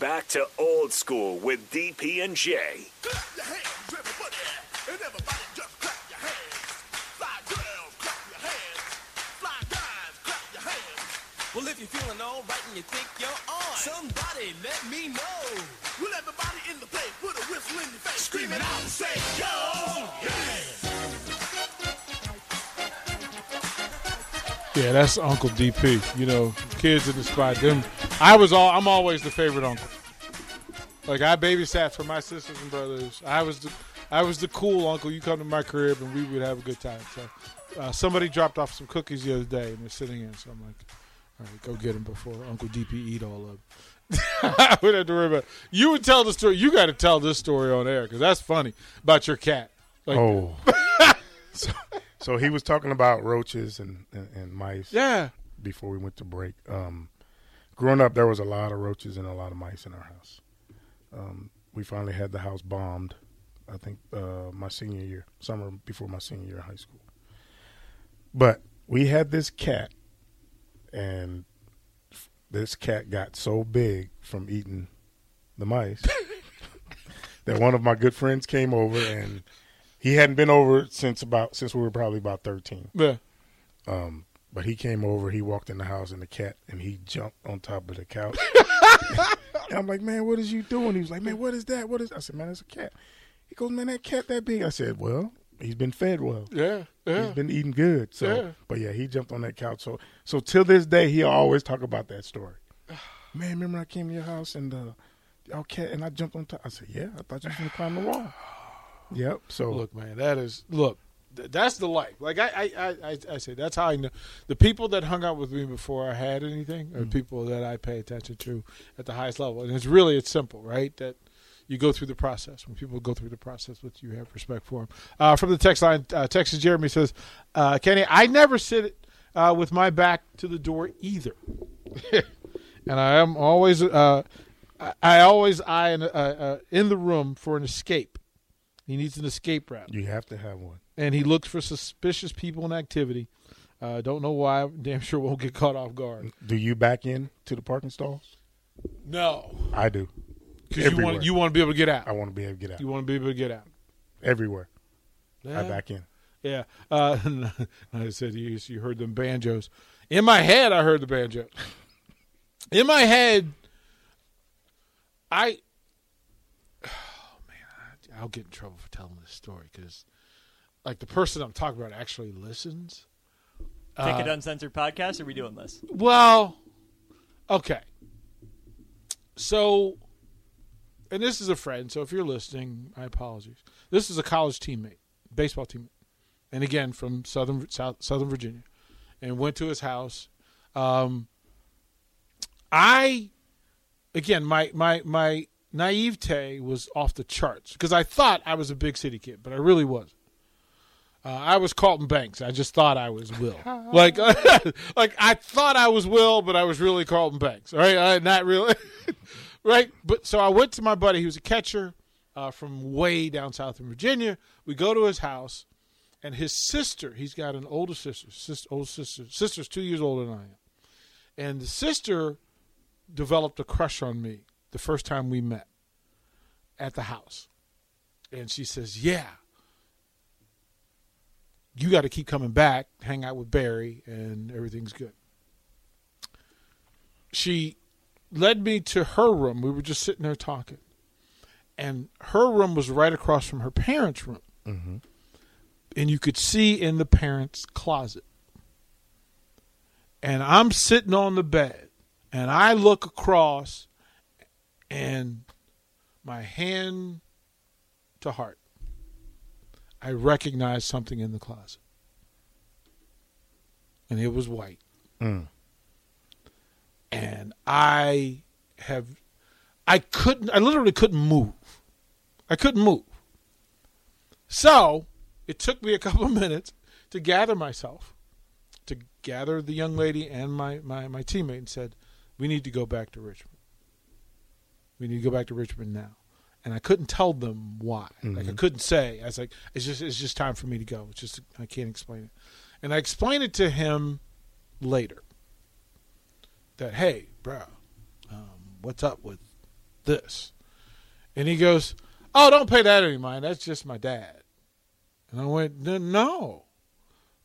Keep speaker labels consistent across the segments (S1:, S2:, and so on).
S1: Back to old school with DP and J.
S2: Well, if you're feeling all right and you think you're on, somebody let me know. Will everybody in the place put a whistle in your face, screaming out and say, yo, yeah.
S3: Yeah, that's Uncle DP. You know, kids in the spot. Them, I was all. I'm always the favorite uncle. Like I babysat for my sisters and brothers. I was the, I was the cool uncle. You come to my crib and we would have a good time. So, uh, somebody dropped off some cookies the other day and they're sitting in. So I'm like, all right, go get them before Uncle DP eat all of them. I would have to worry about. You would tell the story. You got to tell this story on air because that's funny about your cat. Like,
S4: oh, so, so he was talking about roaches and, and, and mice.
S3: Yeah.
S4: Before we went to break, um, growing up, there was a lot of roaches and a lot of mice in our house. Um, we finally had the house bombed. I think uh, my senior year, summer before my senior year of high school. But we had this cat, and this cat got so big from eating the mice that one of my good friends came over and he hadn't been over since about since we were probably about 13
S3: Yeah.
S4: um but he came over he walked in the house and the cat and he jumped on top of the couch. I'm like man what is you doing? He was like man what is that? What is i said man it's a cat. He goes man that cat that big. I said well he's been fed well.
S3: Yeah. Yeah.
S4: he's been eating good. So
S3: Yeah.
S4: but yeah he jumped on that couch. So so till this day he'll always talk about that story. Man remember i came to your house and uh y'all cat and i jumped on top? I said yeah i thought you was gonna climb the wall. Yep so
S3: Look, man, that is look. Th- That's the life. Like I, I, I, I, say, that's how I know the people that hung out with me before I had anything are people that I pay attention to at the highest level. And it's really it's simple, right? That you go through the process. When people go through the process with you, have respect for them. Uh, from the text line, uh, Texas Jeremy says, uh, "Kenny, I never sit uh, with my back to the door either, and I am always, uh, I, I always eye uh, uh, in the room for an escape. He needs an escape route."
S4: you have to have one
S3: and he looks for suspicious people and activity. Uh, don't know why. Damn sure won't get caught off guard.
S4: do you back in to the parking stalls
S3: No,
S4: i do
S3: because you want you want to be able to get out.
S4: i want to be able to get out
S3: You want to be able to get out.
S4: everywhere i back in
S3: Yeah. Uh, I said you, you heard them banjos. In my head, I heard the banjo. In my head, I. Oh man, I, I'll get in trouble for telling this story because, like, the person I'm talking about actually listens.
S5: Kick It Uncensored podcast. Are we doing this?
S3: Well, okay. So, and this is a friend. So if you're listening, I apologize. This is a college teammate, baseball teammate, and again from southern South, Southern Virginia, and went to his house. Um, I, again, my my my naivete was off the charts because I thought I was a big city kid, but I really wasn't. Uh, I was Carlton Banks. I just thought I was Will. like, like I thought I was Will, but I was really Carlton Banks. All right, I, not really. right, but so I went to my buddy. He was a catcher uh, from way down south in Virginia. We go to his house, and his sister. He's got an older sister. Sister, older sister. Sister's two years older than I am, and the sister developed a crush on me the first time we met at the house, and she says, "Yeah." You got to keep coming back, hang out with Barry, and everything's good. She led me to her room. We were just sitting there talking, and her room was right across from her parents' room, mm-hmm. and you could see in the parents' closet. And I'm sitting on the bed, and I look across, and my hand to heart, I recognized something in the closet, and it was white
S4: Mm.
S3: and I have I couldn't I literally couldn't move. I couldn't move. So it took me a couple of minutes to gather myself, to gather the young lady and my, my, my teammate and said, We need to go back to Richmond. We need to go back to Richmond now. And I couldn't tell them why. Like I couldn't say. I was like, it's just it's just time for me to go. It's just I can't explain it. And I explained it to him later that hey, bro, um, what's up with this? And he goes, oh, don't pay that any mind. That's just my dad. And I went, no,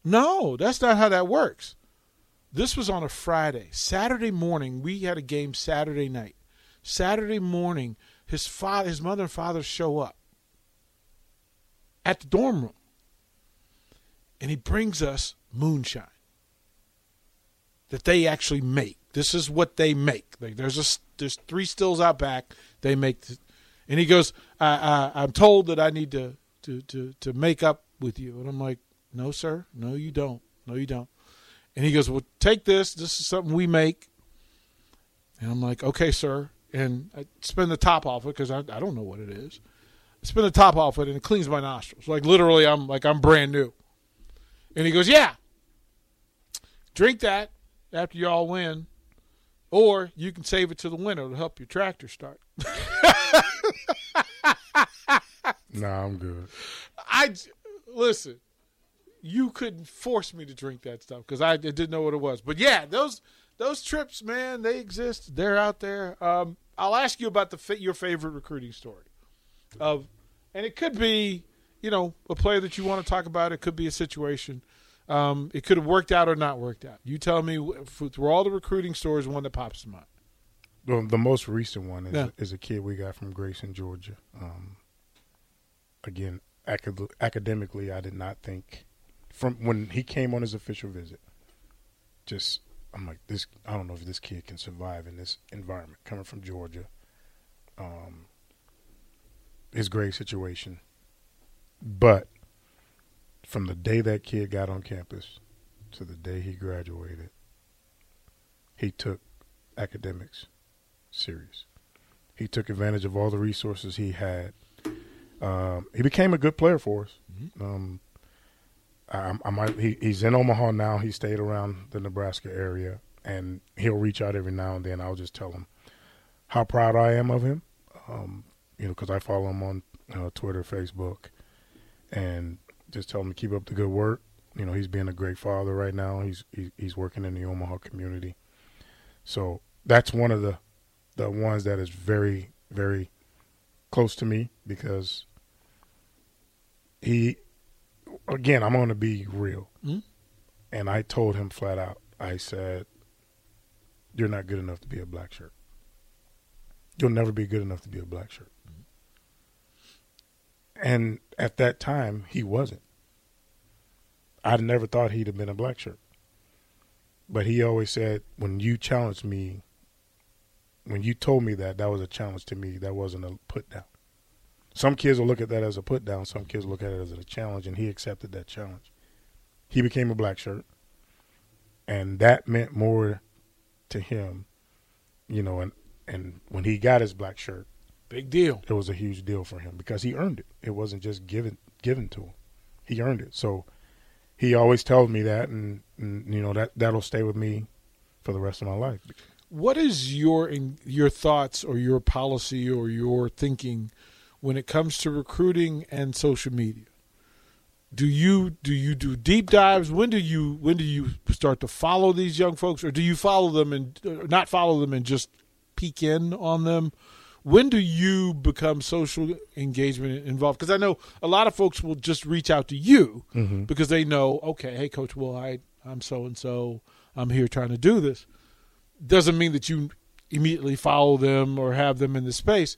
S3: no, that's not how that works. This was on a Friday. Saturday morning, we had a game Saturday night. Saturday morning, his father, his mother and father show up at the dorm room, and he brings us moonshine that they actually make. This is what they make. Like there's a there's three stills out back. They make, and he goes, I, I, "I'm told that I need to, to to to make up with you." And I'm like, "No, sir. No, you don't. No, you don't." And he goes, "Well, take this. This is something we make." And I'm like, "Okay, sir." And I spin the top off it because I I don't know what it is. I spin the top off it and it cleans my nostrils. Like literally, I'm like I'm brand new. And he goes, "Yeah, drink that after y'all win, or you can save it to the winter to help your tractor start."
S4: Nah, I'm good.
S3: I listen. You couldn't force me to drink that stuff because I didn't know what it was. But yeah, those those trips, man, they exist. They're out there. Um, I'll ask you about the your favorite recruiting story of, and it could be, you know, a player that you want to talk about. It could be a situation. Um, it could have worked out or not worked out. You tell me through all the recruiting stories, one that pops to mind.
S4: The, the most recent one is,
S3: Yeah.
S4: is a kid we got from Grayson, Georgia. Um, again, acad- academically, I did not think from when he came on his official visit. Just I'm like this. I don't know if this kid can survive in this environment coming from Georgia. Um, his grade situation, but from the day that kid got on campus to the day he graduated, he took academics serious. He took advantage of all the resources he had. Um, he became a good player for us. Um, I, I might. He, he's in Omaha now. He stayed around the Nebraska area, and he'll reach out every now and then. I'll just tell him how proud I am of him. Um, you know, because I follow him on uh, Twitter, Facebook, and just tell him to keep up the good work. You know, he's being a great father right now. He's he, he's working in the Omaha community, so that's one of the the ones that is very very close to me because he again I'm going to be real,
S3: Mhm.
S4: and I told him flat out. I said, "You're not good enough to be a black shirt. You'll never be good enough to be a black shirt." And at that time, he wasn't. I'd never thought he'd have been a black shirt. But he always said, when you challenged me, when you told me that, that was a challenge to me. That wasn't a put down. Some kids will look at that as a put down. Some kids look at it as a challenge, and he accepted that challenge. He became a black shirt, and that meant more to him, you know. And and when he got his black shirt,
S3: Big deal.
S4: it was a huge deal for him because he earned it. It wasn't just given given to him. He earned it. So he always tells me that, and, and you know that that'll stay with me for the rest of my life.
S3: What is your in, your thoughts or your policy or your thinking when it comes to recruiting and social media? Do you do you do deep dives? When do you when do you start to follow these young folks, or do you follow them and not follow them and just peek in on them? When do you become social engagement involved? Because I know a lot of folks will just reach out to you mm-hmm. because they know, okay, hey, Coach Will, I I'm so and so. I'm here trying to do this doesn't mean that you immediately follow them or have them in the space.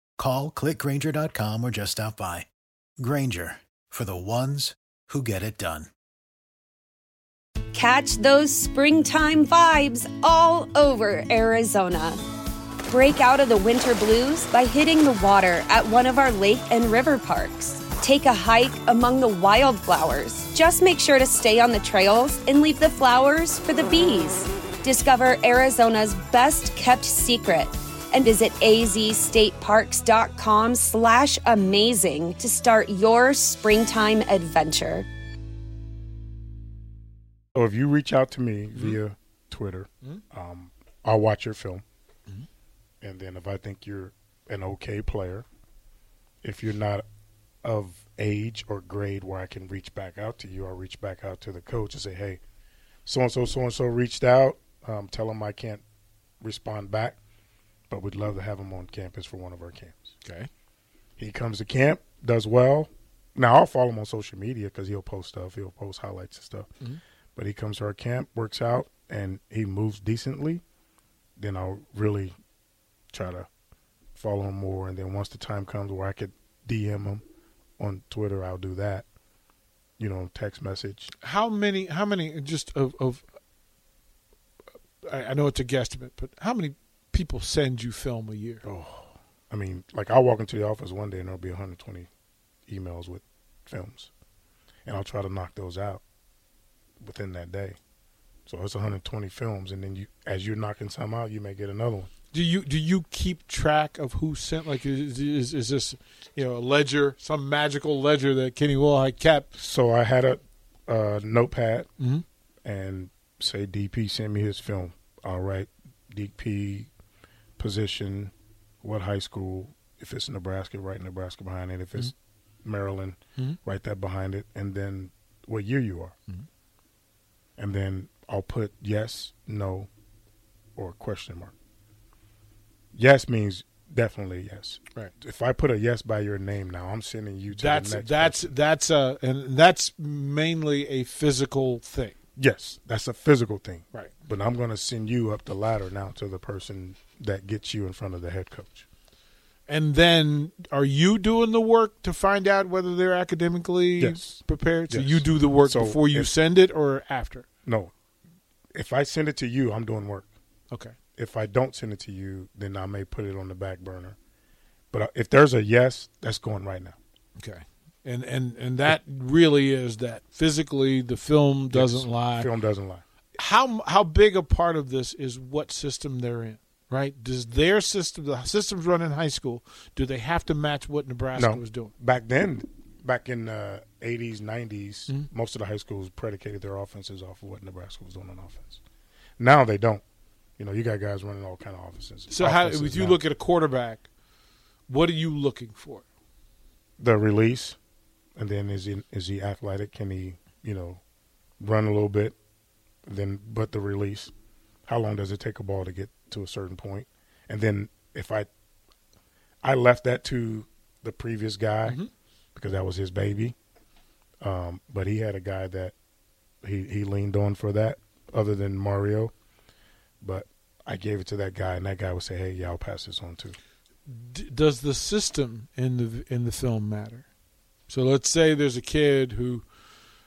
S6: Call clickgrainger.com or just stop by. Grainger for the ones who get it done.
S7: Catch those springtime vibes all over Arizona. Break out of the winter blues by hitting the water at one of our lake and river parks. Take a hike among the wildflowers. Just make sure to stay on the trails and leave the flowers for the bees. Discover Arizona's best kept secret and visit azstateparks.com slash amazing to start your springtime adventure.
S4: So if you reach out to me via Twitter, um, I'll watch your film, and then if I think you're an okay player, if you're not of age or grade where I can reach back out to you, I'll reach back out to the coach and say, "Hey, so and so, so and so reached out. Um, tell them I can't respond back, but we'd love to have him on campus for one of our camps."
S3: Okay.
S4: He comes to camp, does well. Now I'll follow him on social media because he'll post stuff. He'll post highlights and stuff. Mm-hmm. But he comes to our camp, works out, and he moves decently. Then I'll really try to follow him more. And then once the time comes where I could DM him on Twitter, I'll do that. You know, text message.
S3: How many? How many? Just of, of I, I know it's a guesstimate, but how many people send you film a year?
S4: Oh, I mean, like I'll walk into the office one day and there'll be 120 emails with films, and I'll try to knock those out within that day. So it's 120 films, and then you, as you're knocking some out, you may get another one.
S3: Do you do you keep track of who sent? Like, is, is, is this you know a ledger, some magical ledger that Kenny Wilhite kept?
S4: So I had a, a notepad
S3: Mhm.
S4: and say DP sent me his film. I'll DP position, what high school. If it's Nebraska, write Nebraska behind it. If it's Maryland,
S3: Mhm.
S4: write that behind it, and then what year you are. And then I'll put yes, no, or question mark. Yes means definitely yes.
S3: Right.
S4: If I put a yes by your name now, I'm sending you to
S3: That's
S4: the next
S3: that's
S4: person.
S3: that's uh and that's mainly a physical thing.
S4: Yes, that's a physical thing.
S3: Right.
S4: But I'm going to send you up the ladder now to the person that gets you in front of the head coach.
S3: And then, are you doing the work to find out whether they're academically
S4: Yes.
S3: prepared? So
S4: Yes.
S3: you do the work
S4: So
S3: before you
S4: if-
S3: send it or after?
S4: No. If I send it to you, I'm doing work.
S3: Okay.
S4: If I don't send it to you, then I may put it on the back burner. But uh, if there's a yes, that's going right now.
S3: Okay. And and and that really is that physically the film doesn't
S4: Yes.
S3: lie.
S4: Film doesn't lie.
S3: How how big a part of this is what system they're in? Right? Does their system, the systems run in high school, do they have to match what Nebraska
S4: no.
S3: was doing?
S4: Back then, back in the 80s, 90s,
S3: Mm-hmm.
S4: most of the high schools predicated their offenses off of what Nebraska was doing on offense. Now they don't. You know, you got guys running all kind of offenses.
S3: So how if you
S4: now.
S3: look at a quarterback, what are you looking for?
S4: the release, and then is he is he athletic? Can he you know run a little bit? Then but the release, how long does it take a ball to get to a certain? And then if I I left that to the previous guy because that was his baby, um, but he had a guy that he he leaned on for that other than Mario, but. I gave it to that guy, and that guy would say, "Hey, yeah, I'll pass this on too."
S3: D- does the system in the in the film matter? So let's say there's a kid who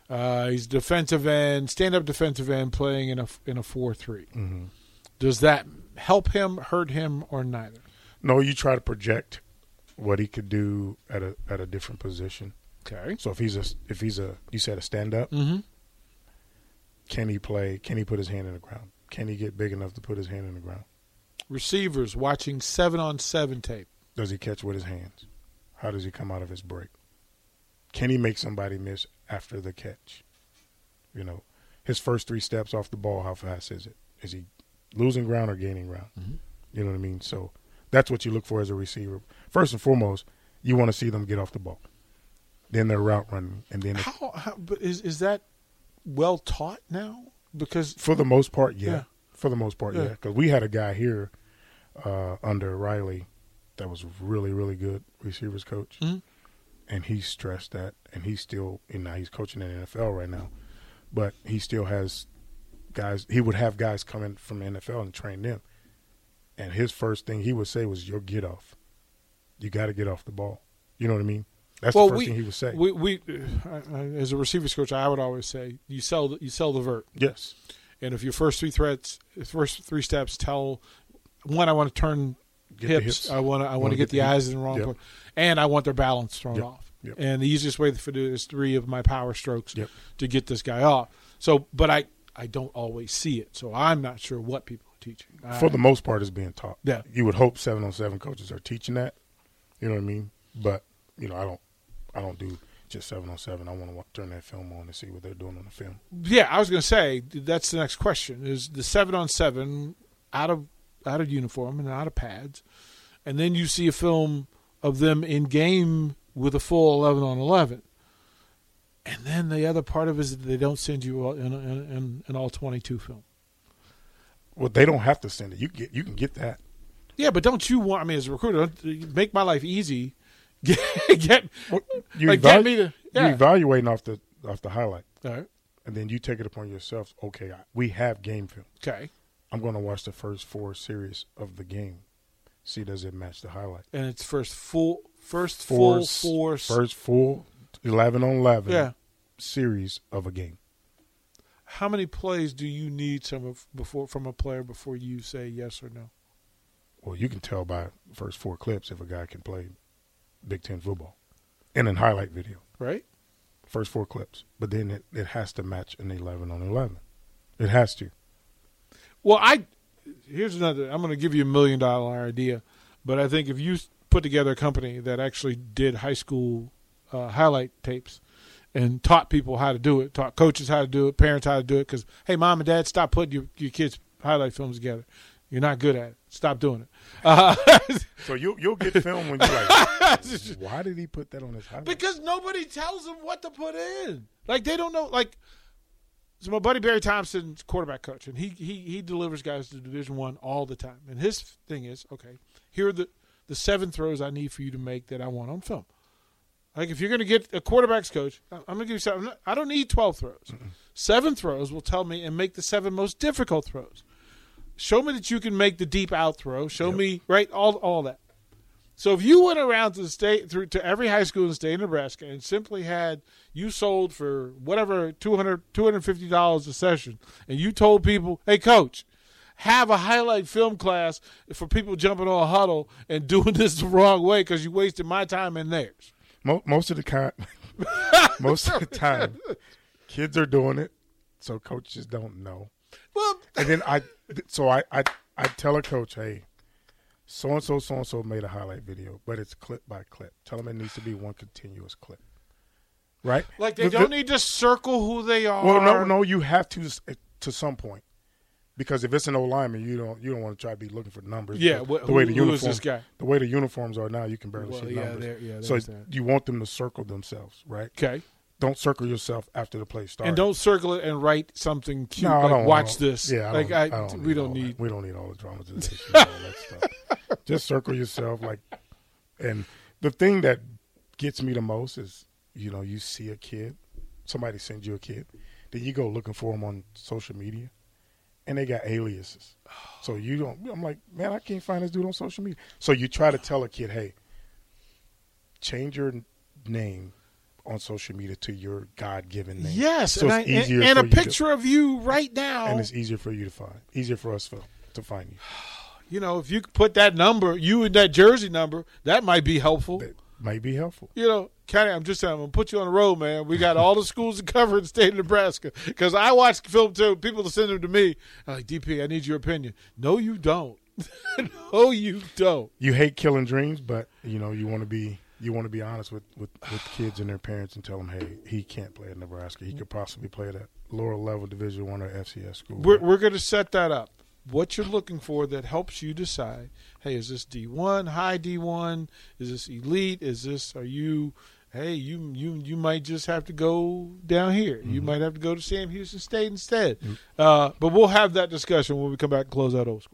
S3: uh, he's defensive end, stand up defensive end, playing in a in a four Does that help him, hurt him, or neither?
S4: No, you try to project what he could do at a at a different position.
S3: Okay.
S4: So if he's a if he's a you said a stand up,
S3: Mm-hmm.
S4: can he play? Can he put his hand in the ground? Can he get big enough to put his hand in the ground?
S3: Receivers watching seven on seven tape.
S4: Does he catch with his hands? How does he come out of his break? Can he make somebody miss after the catch? You know, his first three steps off the ball, how fast is it? Is he losing ground or gaining ground? You know what I mean? So that's what you look for as a receiver. First and foremost, you want to see them get off the ball. Then their route running, and then
S3: How, how but is is that well taught now? Because
S4: for the most part, yeah.
S3: Yeah.
S4: For the most part,
S3: Yeah.
S4: yeah. Because we had a guy here uh, under Riley that was really, really good receivers coach,
S3: Mhm.
S4: and he stressed that, and he's still, and now he's coaching in the NFL right now, but he still has guys. He would have guys come in from the NFL and train them, and his first thing he would say was, "Your get off. You got to get off the ball." You know what I mean? That's
S3: well,
S4: the first
S3: we,
S4: thing he would say.
S3: We, we uh, uh, as a receivers coach, I would always say you sell the, you sell the vert,
S4: yes.
S3: and if your first three threats, first three steps tell one, I want to turn hips,
S4: hips.
S3: I want to I want
S4: Wanna
S3: get,
S4: get
S3: the
S4: the
S3: eyes in the wrong
S4: Yep.
S3: place, and I want their balance thrown
S4: Yep.
S3: off.
S4: Yep.
S3: And the easiest way to do it is three of my power strokes to get this guy off. So, but I I don't always see it, so I'm not sure what people are teaching.
S4: for
S3: I-
S4: the most part is being taught.
S3: Yeah.
S4: You would hope seven on seven coaches are teaching that. You know what I mean? But you know, I don't. I don't do just seven on seven. I want to turn that film on and see what they're doing on the film.
S3: Yeah, I was going to say that's the next question: is the seven on seven out of out of uniform and out of pads, and then you see a film of them in game with a full eleven on eleven, and then the other part of it is that they don't send you in in, in, in all twenty two film.
S4: Well, they don't have to send it. You get. You can get that.
S3: Yeah, but don't you want? I mean, as a recruiter, make my life easy. Get get
S4: You
S3: like,
S4: evalu-
S3: get me to yeah.
S4: You're evaluating off the off the highlight,
S3: All right.
S4: and then you take it upon yourself. Okay, I- we have game film.
S3: Okay,
S4: I'm going to watch the first four series of the game. See, does it match the highlight?
S3: and it's first full first
S4: Four,
S3: full force.
S4: First full eleven on eleven
S3: Yeah.
S4: series of a game.
S3: How many plays do you need some of before from a player before you say yes or no?
S4: Well, you can tell by first four clips if a guy can play Big Ten football in a highlight video.
S3: Right?
S4: First four clips, but then it, it has to match an eleven on eleven. It has to.
S3: Well, I here's another. I'm going to give you a million dollar idea, but I think if you put together a company that actually did high school uh, highlight tapes and taught people how to do it, taught coaches how to do it, parents how to do it, because hey, mom and dad, stop putting your your kids highlight films together. You're not good at it. Stop doing it. Uh,
S4: So you you'll get film when you're like, why did he put that on his highlight?
S3: Because nobody tells him what to put in. Like they don't know. Like so, my buddy Barry Thompson's quarterback coach, and he he he delivers guys to Division One all the time. And his thing is, okay, here are the the seven throws I need for you to make that I want on film. Like if you're going to get a quarterback's coach, I'm going to give you seven. I don't need twelve throws. Seven throws will tell me and make the seven most difficult throws. Show me that you can make the deep out throw. Show me right all all that. So if you went around to the state through to every high school in the state of Nebraska and simply had you sold for whatever 200 $250 a session and you told people, "Hey coach, have a highlight film class for people jumping on a huddle and doing this the wrong way cuz you wasted my time and theirs."
S4: Mo- most of the time, most of the time, kids are doing it, so coaches don't know.
S3: Well,
S4: And then I, so I, I, I tell a coach, hey, so and so, so and so made a highlight video, but it's clip by clip. Tell them it needs to be one continuous clip, right?
S3: like they
S4: The- the-
S3: don't need to circle who they are.
S4: Well, no, no, you have to eh, to some point. Because if it's an old lineman, you don't you don't want to try to be looking for numbers.
S3: Yeah,
S4: The- way
S3: who-
S4: the uniforms, the way the uniforms are now, you can barely
S3: Well,
S4: see
S3: yeah,
S4: numbers.
S3: yeah,
S4: so
S3: that.
S4: you want them to circle themselves, right?
S3: Okay.
S4: Don't circle yourself after the play starts.
S3: And don't circle it and write something cute
S4: No, I
S3: like
S4: don't
S3: watch this.
S4: Yeah, I
S3: like I,
S4: I don't
S3: we don't need
S4: That. We don't need all the dramatization and all that stuff. Just circle yourself, like. And the thing that gets me the most is, you know, you see a kid, somebody sends you a kid, then you go looking for them on social media, and they got aliases. So you don't. I'm like, man, I can't find this dude on social media. So you try to tell a kid, hey, change your name on social media to your God-given name.
S3: Yes,
S4: so
S3: and,
S4: it's
S3: I,
S4: easier
S3: and, and
S4: for
S3: a
S4: you to-
S3: picture of you right now.
S4: and it's easier for you to find, easier for us to, to find you.
S3: you know, if you could put that number, you and that jersey number, that might be helpful.
S4: That might be helpful.
S3: You know, Kenny, I'm just saying, I'm gonna put you on the road, man. We got all the schools to cover in the state of Nebraska because I watch film too. People to send them to me. I'm like, DP, I need your opinion. No, you don't. no, you don't.
S4: You hate killing dreams, but you know you want to be you want to be honest with, with, with kids and their parents and tell them, hey, he can't play at Nebraska. He could possibly play at a lower level Division One or FCS school.
S3: We're, we're going to set that up. What you're looking for that helps you decide, hey, is this D1, high D1? Is this elite? Is this, are you, hey, you you you might just have to go down here. You might have to go to Sam Houston State instead. Uh, but we'll have that discussion when we come back and close out old school.